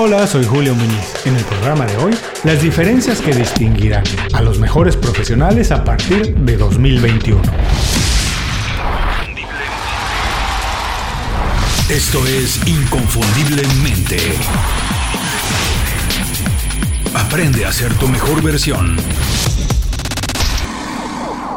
Hola, soy Julio Muñiz. En el programa de hoy, las diferencias que distinguirán a los mejores profesionales a partir de 2021. Esto es Inconfundiblemente. Aprende a ser tu mejor versión.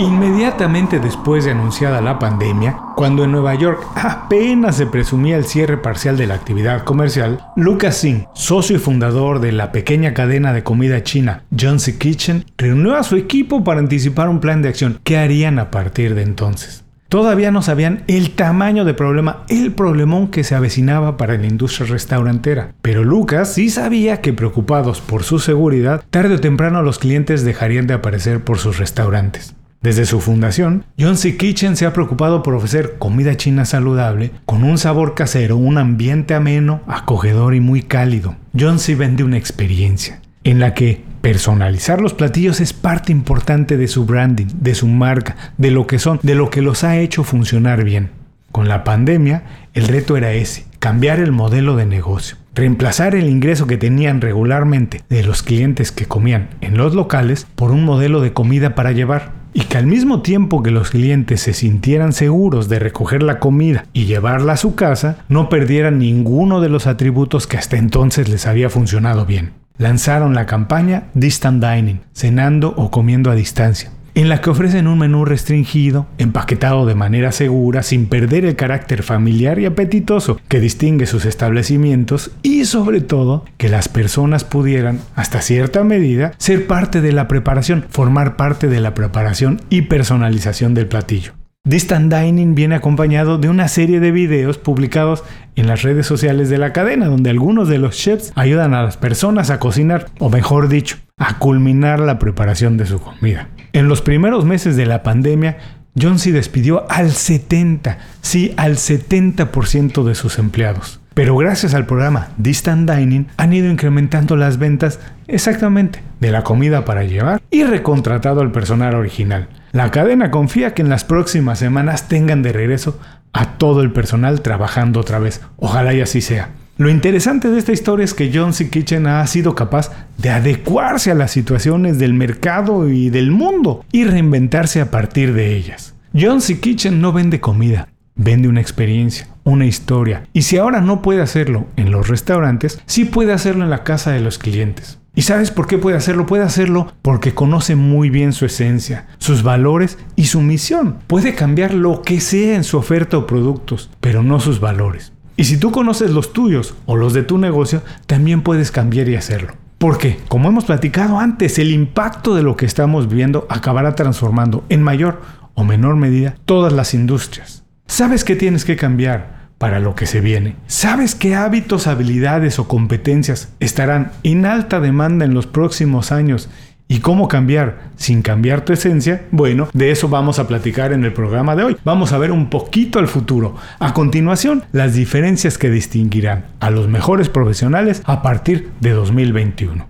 Inmediatamente después de anunciada la pandemia, cuando en Nueva York apenas se presumía el cierre parcial de la actividad comercial, Lucas Singh, socio y fundador de la pequeña cadena de comida china Johnson Kitchen, reunió a su equipo para anticipar un plan de acción. ¿Qué harían a partir de entonces? Todavía no sabían el tamaño de problema, el problemón que se avecinaba para la industria restaurantera. Pero Lucas sí sabía que preocupados por su seguridad, tarde o temprano los clientes dejarían de aparecer por sus restaurantes. Desde su fundación, Johnson Kitchen se ha preocupado por ofrecer comida china saludable con un sabor casero, un ambiente ameno, acogedor y muy cálido. Johnson vende una experiencia en la que personalizar los platillos es parte importante de su branding, de su marca, de lo que son, de lo que los ha hecho funcionar bien. Con la pandemia, el reto era ese, cambiar el modelo de negocio, reemplazar el ingreso que tenían regularmente de los clientes que comían en los locales por un modelo de comida para llevar y que al mismo tiempo que los clientes se sintieran seguros de recoger la comida y llevarla a su casa, no perdieran ninguno de los atributos que hasta entonces les había funcionado bien. Lanzaron la campaña Distant Dining, cenando o comiendo a distancia en la que ofrecen un menú restringido, empaquetado de manera segura, sin perder el carácter familiar y apetitoso que distingue sus establecimientos y sobre todo que las personas pudieran, hasta cierta medida, ser parte de la preparación, formar parte de la preparación y personalización del platillo. Distant Dining viene acompañado de una serie de videos publicados en las redes sociales de la cadena, donde algunos de los chefs ayudan a las personas a cocinar, o mejor dicho, a culminar la preparación de su comida. En los primeros meses de la pandemia, John C. despidió al 70, sí, al 70% de sus empleados. Pero gracias al programa Distant Dining han ido incrementando las ventas exactamente de la comida para llevar y recontratado al personal original. La cadena confía que en las próximas semanas tengan de regreso a todo el personal trabajando otra vez. Ojalá y así sea. Lo interesante de esta historia es que John C. Kitchen ha sido capaz de adecuarse a las situaciones del mercado y del mundo y reinventarse a partir de ellas. John C. Kitchen no vende comida, vende una experiencia, una historia. Y si ahora no puede hacerlo en los restaurantes, sí puede hacerlo en la casa de los clientes. ¿Y sabes por qué puede hacerlo? Puede hacerlo porque conoce muy bien su esencia, sus valores y su misión. Puede cambiar lo que sea en su oferta o productos, pero no sus valores. Y si tú conoces los tuyos o los de tu negocio, también puedes cambiar y hacerlo. Porque, como hemos platicado antes, el impacto de lo que estamos viendo acabará transformando en mayor o menor medida todas las industrias. ¿Sabes qué tienes que cambiar? para lo que se viene. ¿Sabes qué hábitos, habilidades o competencias estarán en alta demanda en los próximos años ¿Y cómo cambiar sin cambiar tu esencia? Bueno, de eso vamos a platicar en el programa de hoy. Vamos a ver un poquito al futuro. A continuación, las diferencias que distinguirán a los mejores profesionales a partir de 2021.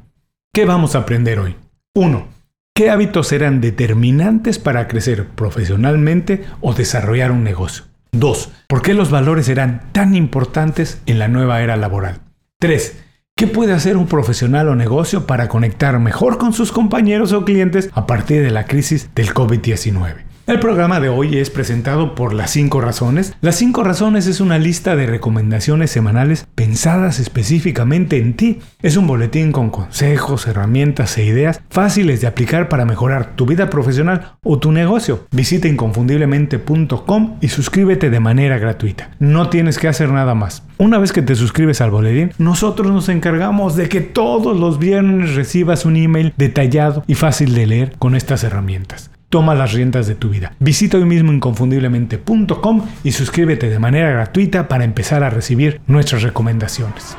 ¿Qué vamos a aprender hoy? 1. ¿Qué hábitos serán determinantes para crecer profesionalmente o desarrollar un negocio? 2. ¿Por qué los valores serán tan importantes en la nueva era laboral? 3. ¿Qué puede hacer un profesional o negocio para conectar mejor con sus compañeros o clientes a partir de la crisis del COVID-19? El programa de hoy es presentado por Las 5 Razones. Las 5 Razones es una lista de recomendaciones semanales pensadas específicamente en ti. Es un boletín con consejos, herramientas e ideas fáciles de aplicar para mejorar tu vida profesional o tu negocio. Visita inconfundiblemente.com y suscríbete de manera gratuita. No tienes que hacer nada más. Una vez que te suscribes al boletín, nosotros nos encargamos de que todos los viernes recibas un email detallado y fácil de leer con estas herramientas toma las riendas de tu vida. Visita hoy mismo inconfundiblemente.com y suscríbete de manera gratuita para empezar a recibir nuestras recomendaciones.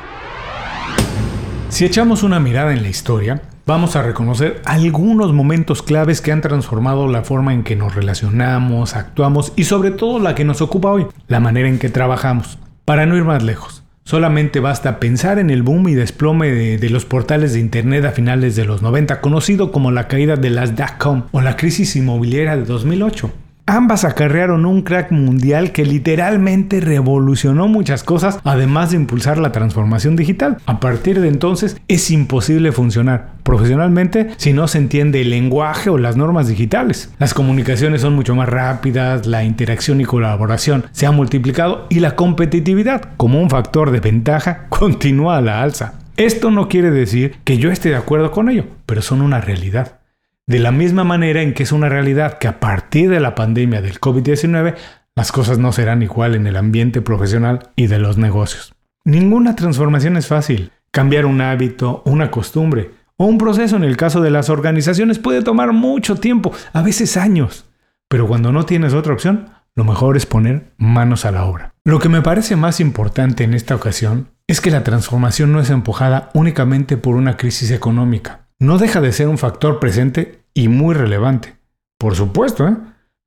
Si echamos una mirada en la historia, vamos a reconocer algunos momentos claves que han transformado la forma en que nos relacionamos, actuamos y sobre todo la que nos ocupa hoy, la manera en que trabajamos. Para no ir más lejos, Solamente basta pensar en el boom y desplome de, los portales de Internet a finales de los 90, conocido como la caída de las dot-com o la crisis inmobiliaria de 2008. Ambas acarrearon un crack mundial que literalmente revolucionó muchas cosas, además de impulsar la transformación digital. A partir de entonces es imposible funcionar profesionalmente si no se entiende el lenguaje o las normas digitales. Las comunicaciones son mucho más rápidas, la interacción y colaboración se ha multiplicado y la competitividad, como un factor de ventaja, continúa a la alza. Esto no quiere decir que yo esté de acuerdo con ello, pero son una realidad. De la misma manera en que es una realidad que a partir de la pandemia del COVID-19 las cosas no serán igual en el ambiente profesional y de los negocios. Ninguna transformación es fácil. Cambiar un hábito, una costumbre o un proceso en el caso de las organizaciones puede tomar mucho tiempo, a veces años. Pero cuando no tienes otra opción, lo mejor es poner manos a la obra. Lo que me parece más importante en esta ocasión es que la transformación no es empujada únicamente por una crisis económica no deja de ser un factor presente y muy relevante. Por supuesto, ¿eh?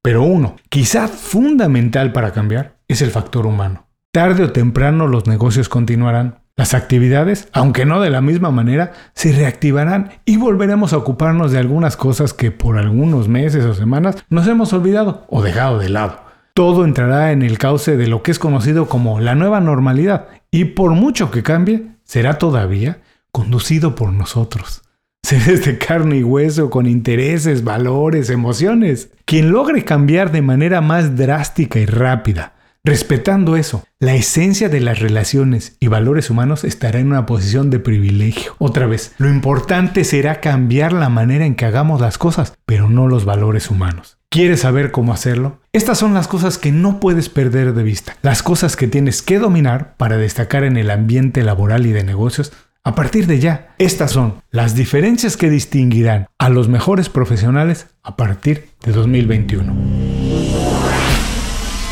Pero uno, quizá fundamental para cambiar, es el factor humano. Tarde o temprano los negocios continuarán. Las actividades, aunque no de la misma manera, se reactivarán y volveremos a ocuparnos de algunas cosas que por algunos meses o semanas nos hemos olvidado o dejado de lado. Todo entrará en el cauce de lo que es conocido como la nueva normalidad y por mucho que cambie, será todavía conducido por nosotros seres de carne y hueso con intereses, valores, emociones. Quien logre cambiar de manera más drástica y rápida, respetando eso, la esencia de las relaciones y valores humanos estará en una posición de privilegio. Otra vez, lo importante será cambiar la manera en que hagamos las cosas, pero no los valores humanos. ¿Quieres saber cómo hacerlo? Estas son las cosas que no puedes perder de vista, las cosas que tienes que dominar para destacar en el ambiente laboral y de negocios a partir de ya, estas son las diferencias que distinguirán a los mejores profesionales a partir de 2021.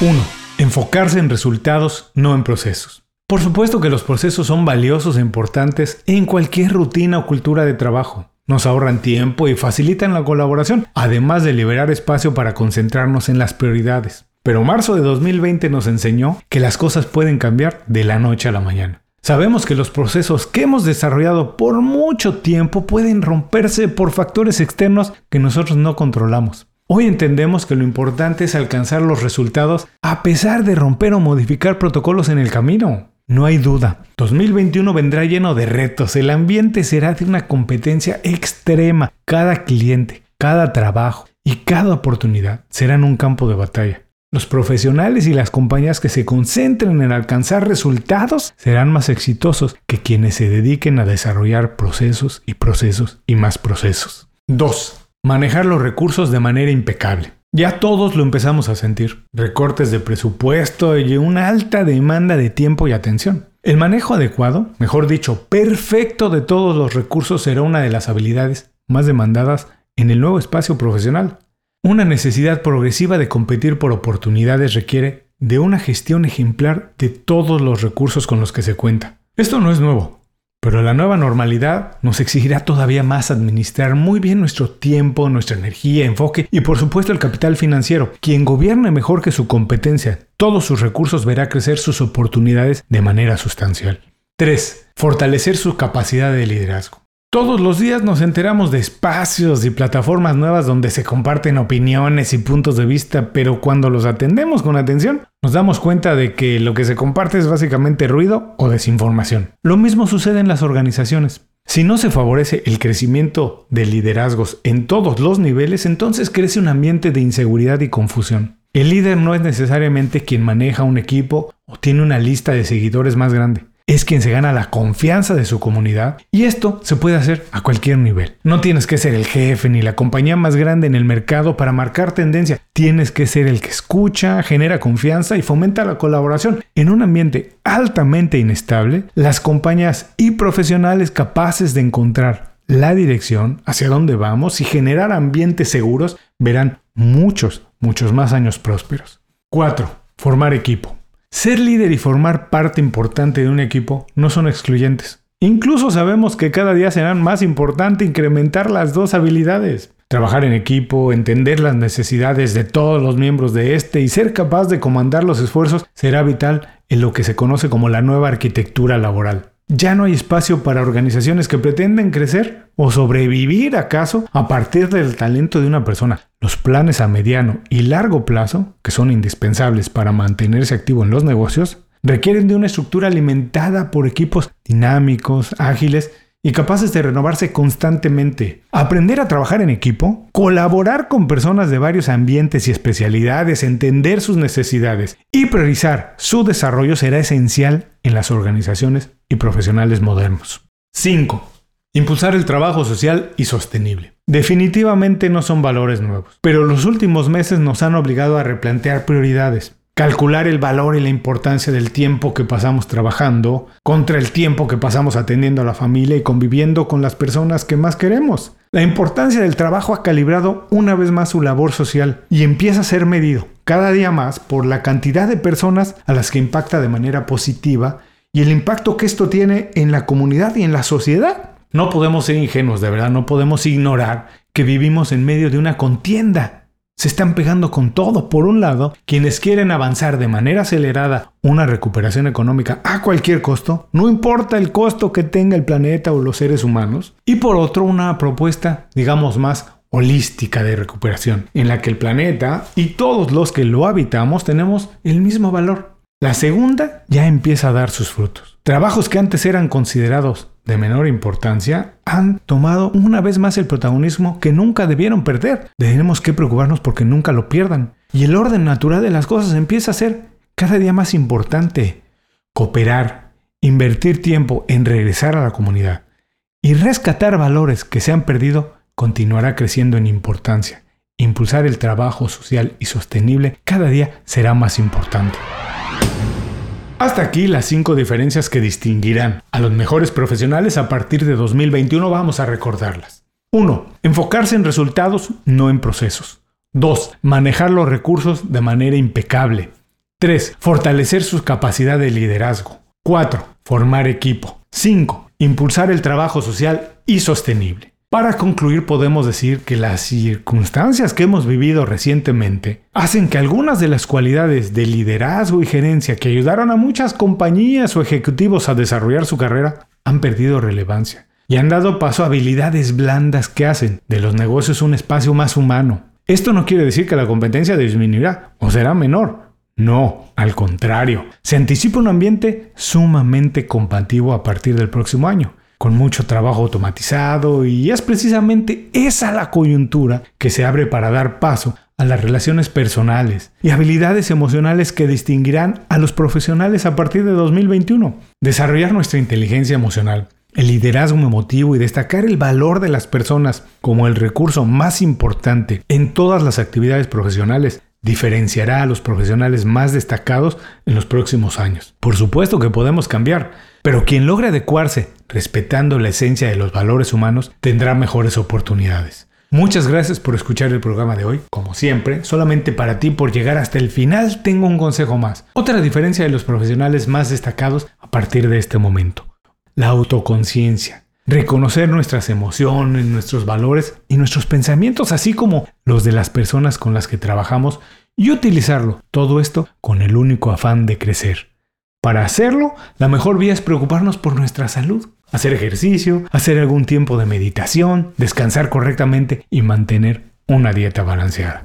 1. Enfocarse en resultados, no en procesos. Por supuesto que los procesos son valiosos e importantes en cualquier rutina o cultura de trabajo. Nos ahorran tiempo y facilitan la colaboración, además de liberar espacio para concentrarnos en las prioridades. Pero marzo de 2020 nos enseñó que las cosas pueden cambiar de la noche a la mañana. Sabemos que los procesos que hemos desarrollado por mucho tiempo pueden romperse por factores externos que nosotros no controlamos. Hoy entendemos que lo importante es alcanzar los resultados a pesar de romper o modificar protocolos en el camino. No hay duda, 2021 vendrá lleno de retos, el ambiente será de una competencia extrema, cada cliente, cada trabajo y cada oportunidad serán un campo de batalla. Los profesionales y las compañías que se concentren en alcanzar resultados serán más exitosos que quienes se dediquen a desarrollar procesos y procesos y más procesos. 2. Manejar los recursos de manera impecable. Ya todos lo empezamos a sentir. Recortes de presupuesto y una alta demanda de tiempo y atención. El manejo adecuado, mejor dicho, perfecto de todos los recursos será una de las habilidades más demandadas en el nuevo espacio profesional. Una necesidad progresiva de competir por oportunidades requiere de una gestión ejemplar de todos los recursos con los que se cuenta. Esto no es nuevo, pero la nueva normalidad nos exigirá todavía más administrar muy bien nuestro tiempo, nuestra energía, enfoque y por supuesto el capital financiero. Quien gobierne mejor que su competencia todos sus recursos verá crecer sus oportunidades de manera sustancial. 3. Fortalecer su capacidad de liderazgo. Todos los días nos enteramos de espacios y plataformas nuevas donde se comparten opiniones y puntos de vista, pero cuando los atendemos con atención, nos damos cuenta de que lo que se comparte es básicamente ruido o desinformación. Lo mismo sucede en las organizaciones. Si no se favorece el crecimiento de liderazgos en todos los niveles, entonces crece un ambiente de inseguridad y confusión. El líder no es necesariamente quien maneja un equipo o tiene una lista de seguidores más grande es quien se gana la confianza de su comunidad y esto se puede hacer a cualquier nivel. No tienes que ser el jefe ni la compañía más grande en el mercado para marcar tendencia. Tienes que ser el que escucha, genera confianza y fomenta la colaboración. En un ambiente altamente inestable, las compañías y profesionales capaces de encontrar la dirección hacia dónde vamos y generar ambientes seguros verán muchos, muchos más años prósperos. 4. Formar equipo. Ser líder y formar parte importante de un equipo no son excluyentes. Incluso sabemos que cada día será más importante incrementar las dos habilidades. Trabajar en equipo, entender las necesidades de todos los miembros de este y ser capaz de comandar los esfuerzos será vital en lo que se conoce como la nueva arquitectura laboral. Ya no hay espacio para organizaciones que pretenden crecer o sobrevivir acaso a partir del talento de una persona. Los planes a mediano y largo plazo, que son indispensables para mantenerse activo en los negocios, requieren de una estructura alimentada por equipos dinámicos, ágiles y capaces de renovarse constantemente. Aprender a trabajar en equipo, colaborar con personas de varios ambientes y especialidades, entender sus necesidades y priorizar su desarrollo será esencial en las organizaciones y profesionales modernos. 5. Impulsar el trabajo social y sostenible. Definitivamente no son valores nuevos, pero los últimos meses nos han obligado a replantear prioridades calcular el valor y la importancia del tiempo que pasamos trabajando contra el tiempo que pasamos atendiendo a la familia y conviviendo con las personas que más queremos. La importancia del trabajo ha calibrado una vez más su labor social y empieza a ser medido cada día más por la cantidad de personas a las que impacta de manera positiva y el impacto que esto tiene en la comunidad y en la sociedad. No podemos ser ingenuos, de verdad, no podemos ignorar que vivimos en medio de una contienda se están pegando con todo. Por un lado, quienes quieren avanzar de manera acelerada una recuperación económica a cualquier costo, no importa el costo que tenga el planeta o los seres humanos. Y por otro, una propuesta, digamos, más holística de recuperación, en la que el planeta y todos los que lo habitamos tenemos el mismo valor. La segunda ya empieza a dar sus frutos. Trabajos que antes eran considerados de menor importancia han tomado una vez más el protagonismo que nunca debieron perder. Tenemos que preocuparnos porque nunca lo pierdan. Y el orden natural de las cosas empieza a ser cada día más importante. Cooperar, invertir tiempo en regresar a la comunidad y rescatar valores que se han perdido continuará creciendo en importancia. Impulsar el trabajo social y sostenible cada día será más importante. Hasta aquí las cinco diferencias que distinguirán a los mejores profesionales a partir de 2021. Vamos a recordarlas. 1. Enfocarse en resultados, no en procesos. 2. Manejar los recursos de manera impecable. 3. Fortalecer su capacidad de liderazgo. 4. Formar equipo. 5. Impulsar el trabajo social y sostenible. Para concluir, podemos decir que las circunstancias que hemos vivido recientemente hacen que algunas de las cualidades de liderazgo y gerencia que ayudaron a muchas compañías o ejecutivos a desarrollar su carrera han perdido relevancia y han dado paso a habilidades blandas que hacen de los negocios un espacio más humano. Esto no quiere decir que la competencia disminuirá o será menor. No, al contrario, se anticipa un ambiente sumamente compatible a partir del próximo año con mucho trabajo automatizado y es precisamente esa la coyuntura que se abre para dar paso a las relaciones personales y habilidades emocionales que distinguirán a los profesionales a partir de 2021. Desarrollar nuestra inteligencia emocional, el liderazgo emotivo y destacar el valor de las personas como el recurso más importante en todas las actividades profesionales diferenciará a los profesionales más destacados en los próximos años. Por supuesto que podemos cambiar, pero quien logre adecuarse respetando la esencia de los valores humanos tendrá mejores oportunidades. Muchas gracias por escuchar el programa de hoy. Como siempre, solamente para ti por llegar hasta el final tengo un consejo más. Otra diferencia de los profesionales más destacados a partir de este momento. La autoconciencia. Reconocer nuestras emociones, nuestros valores y nuestros pensamientos, así como los de las personas con las que trabajamos, y utilizarlo. Todo esto con el único afán de crecer. Para hacerlo, la mejor vía es preocuparnos por nuestra salud. Hacer ejercicio, hacer algún tiempo de meditación, descansar correctamente y mantener una dieta balanceada.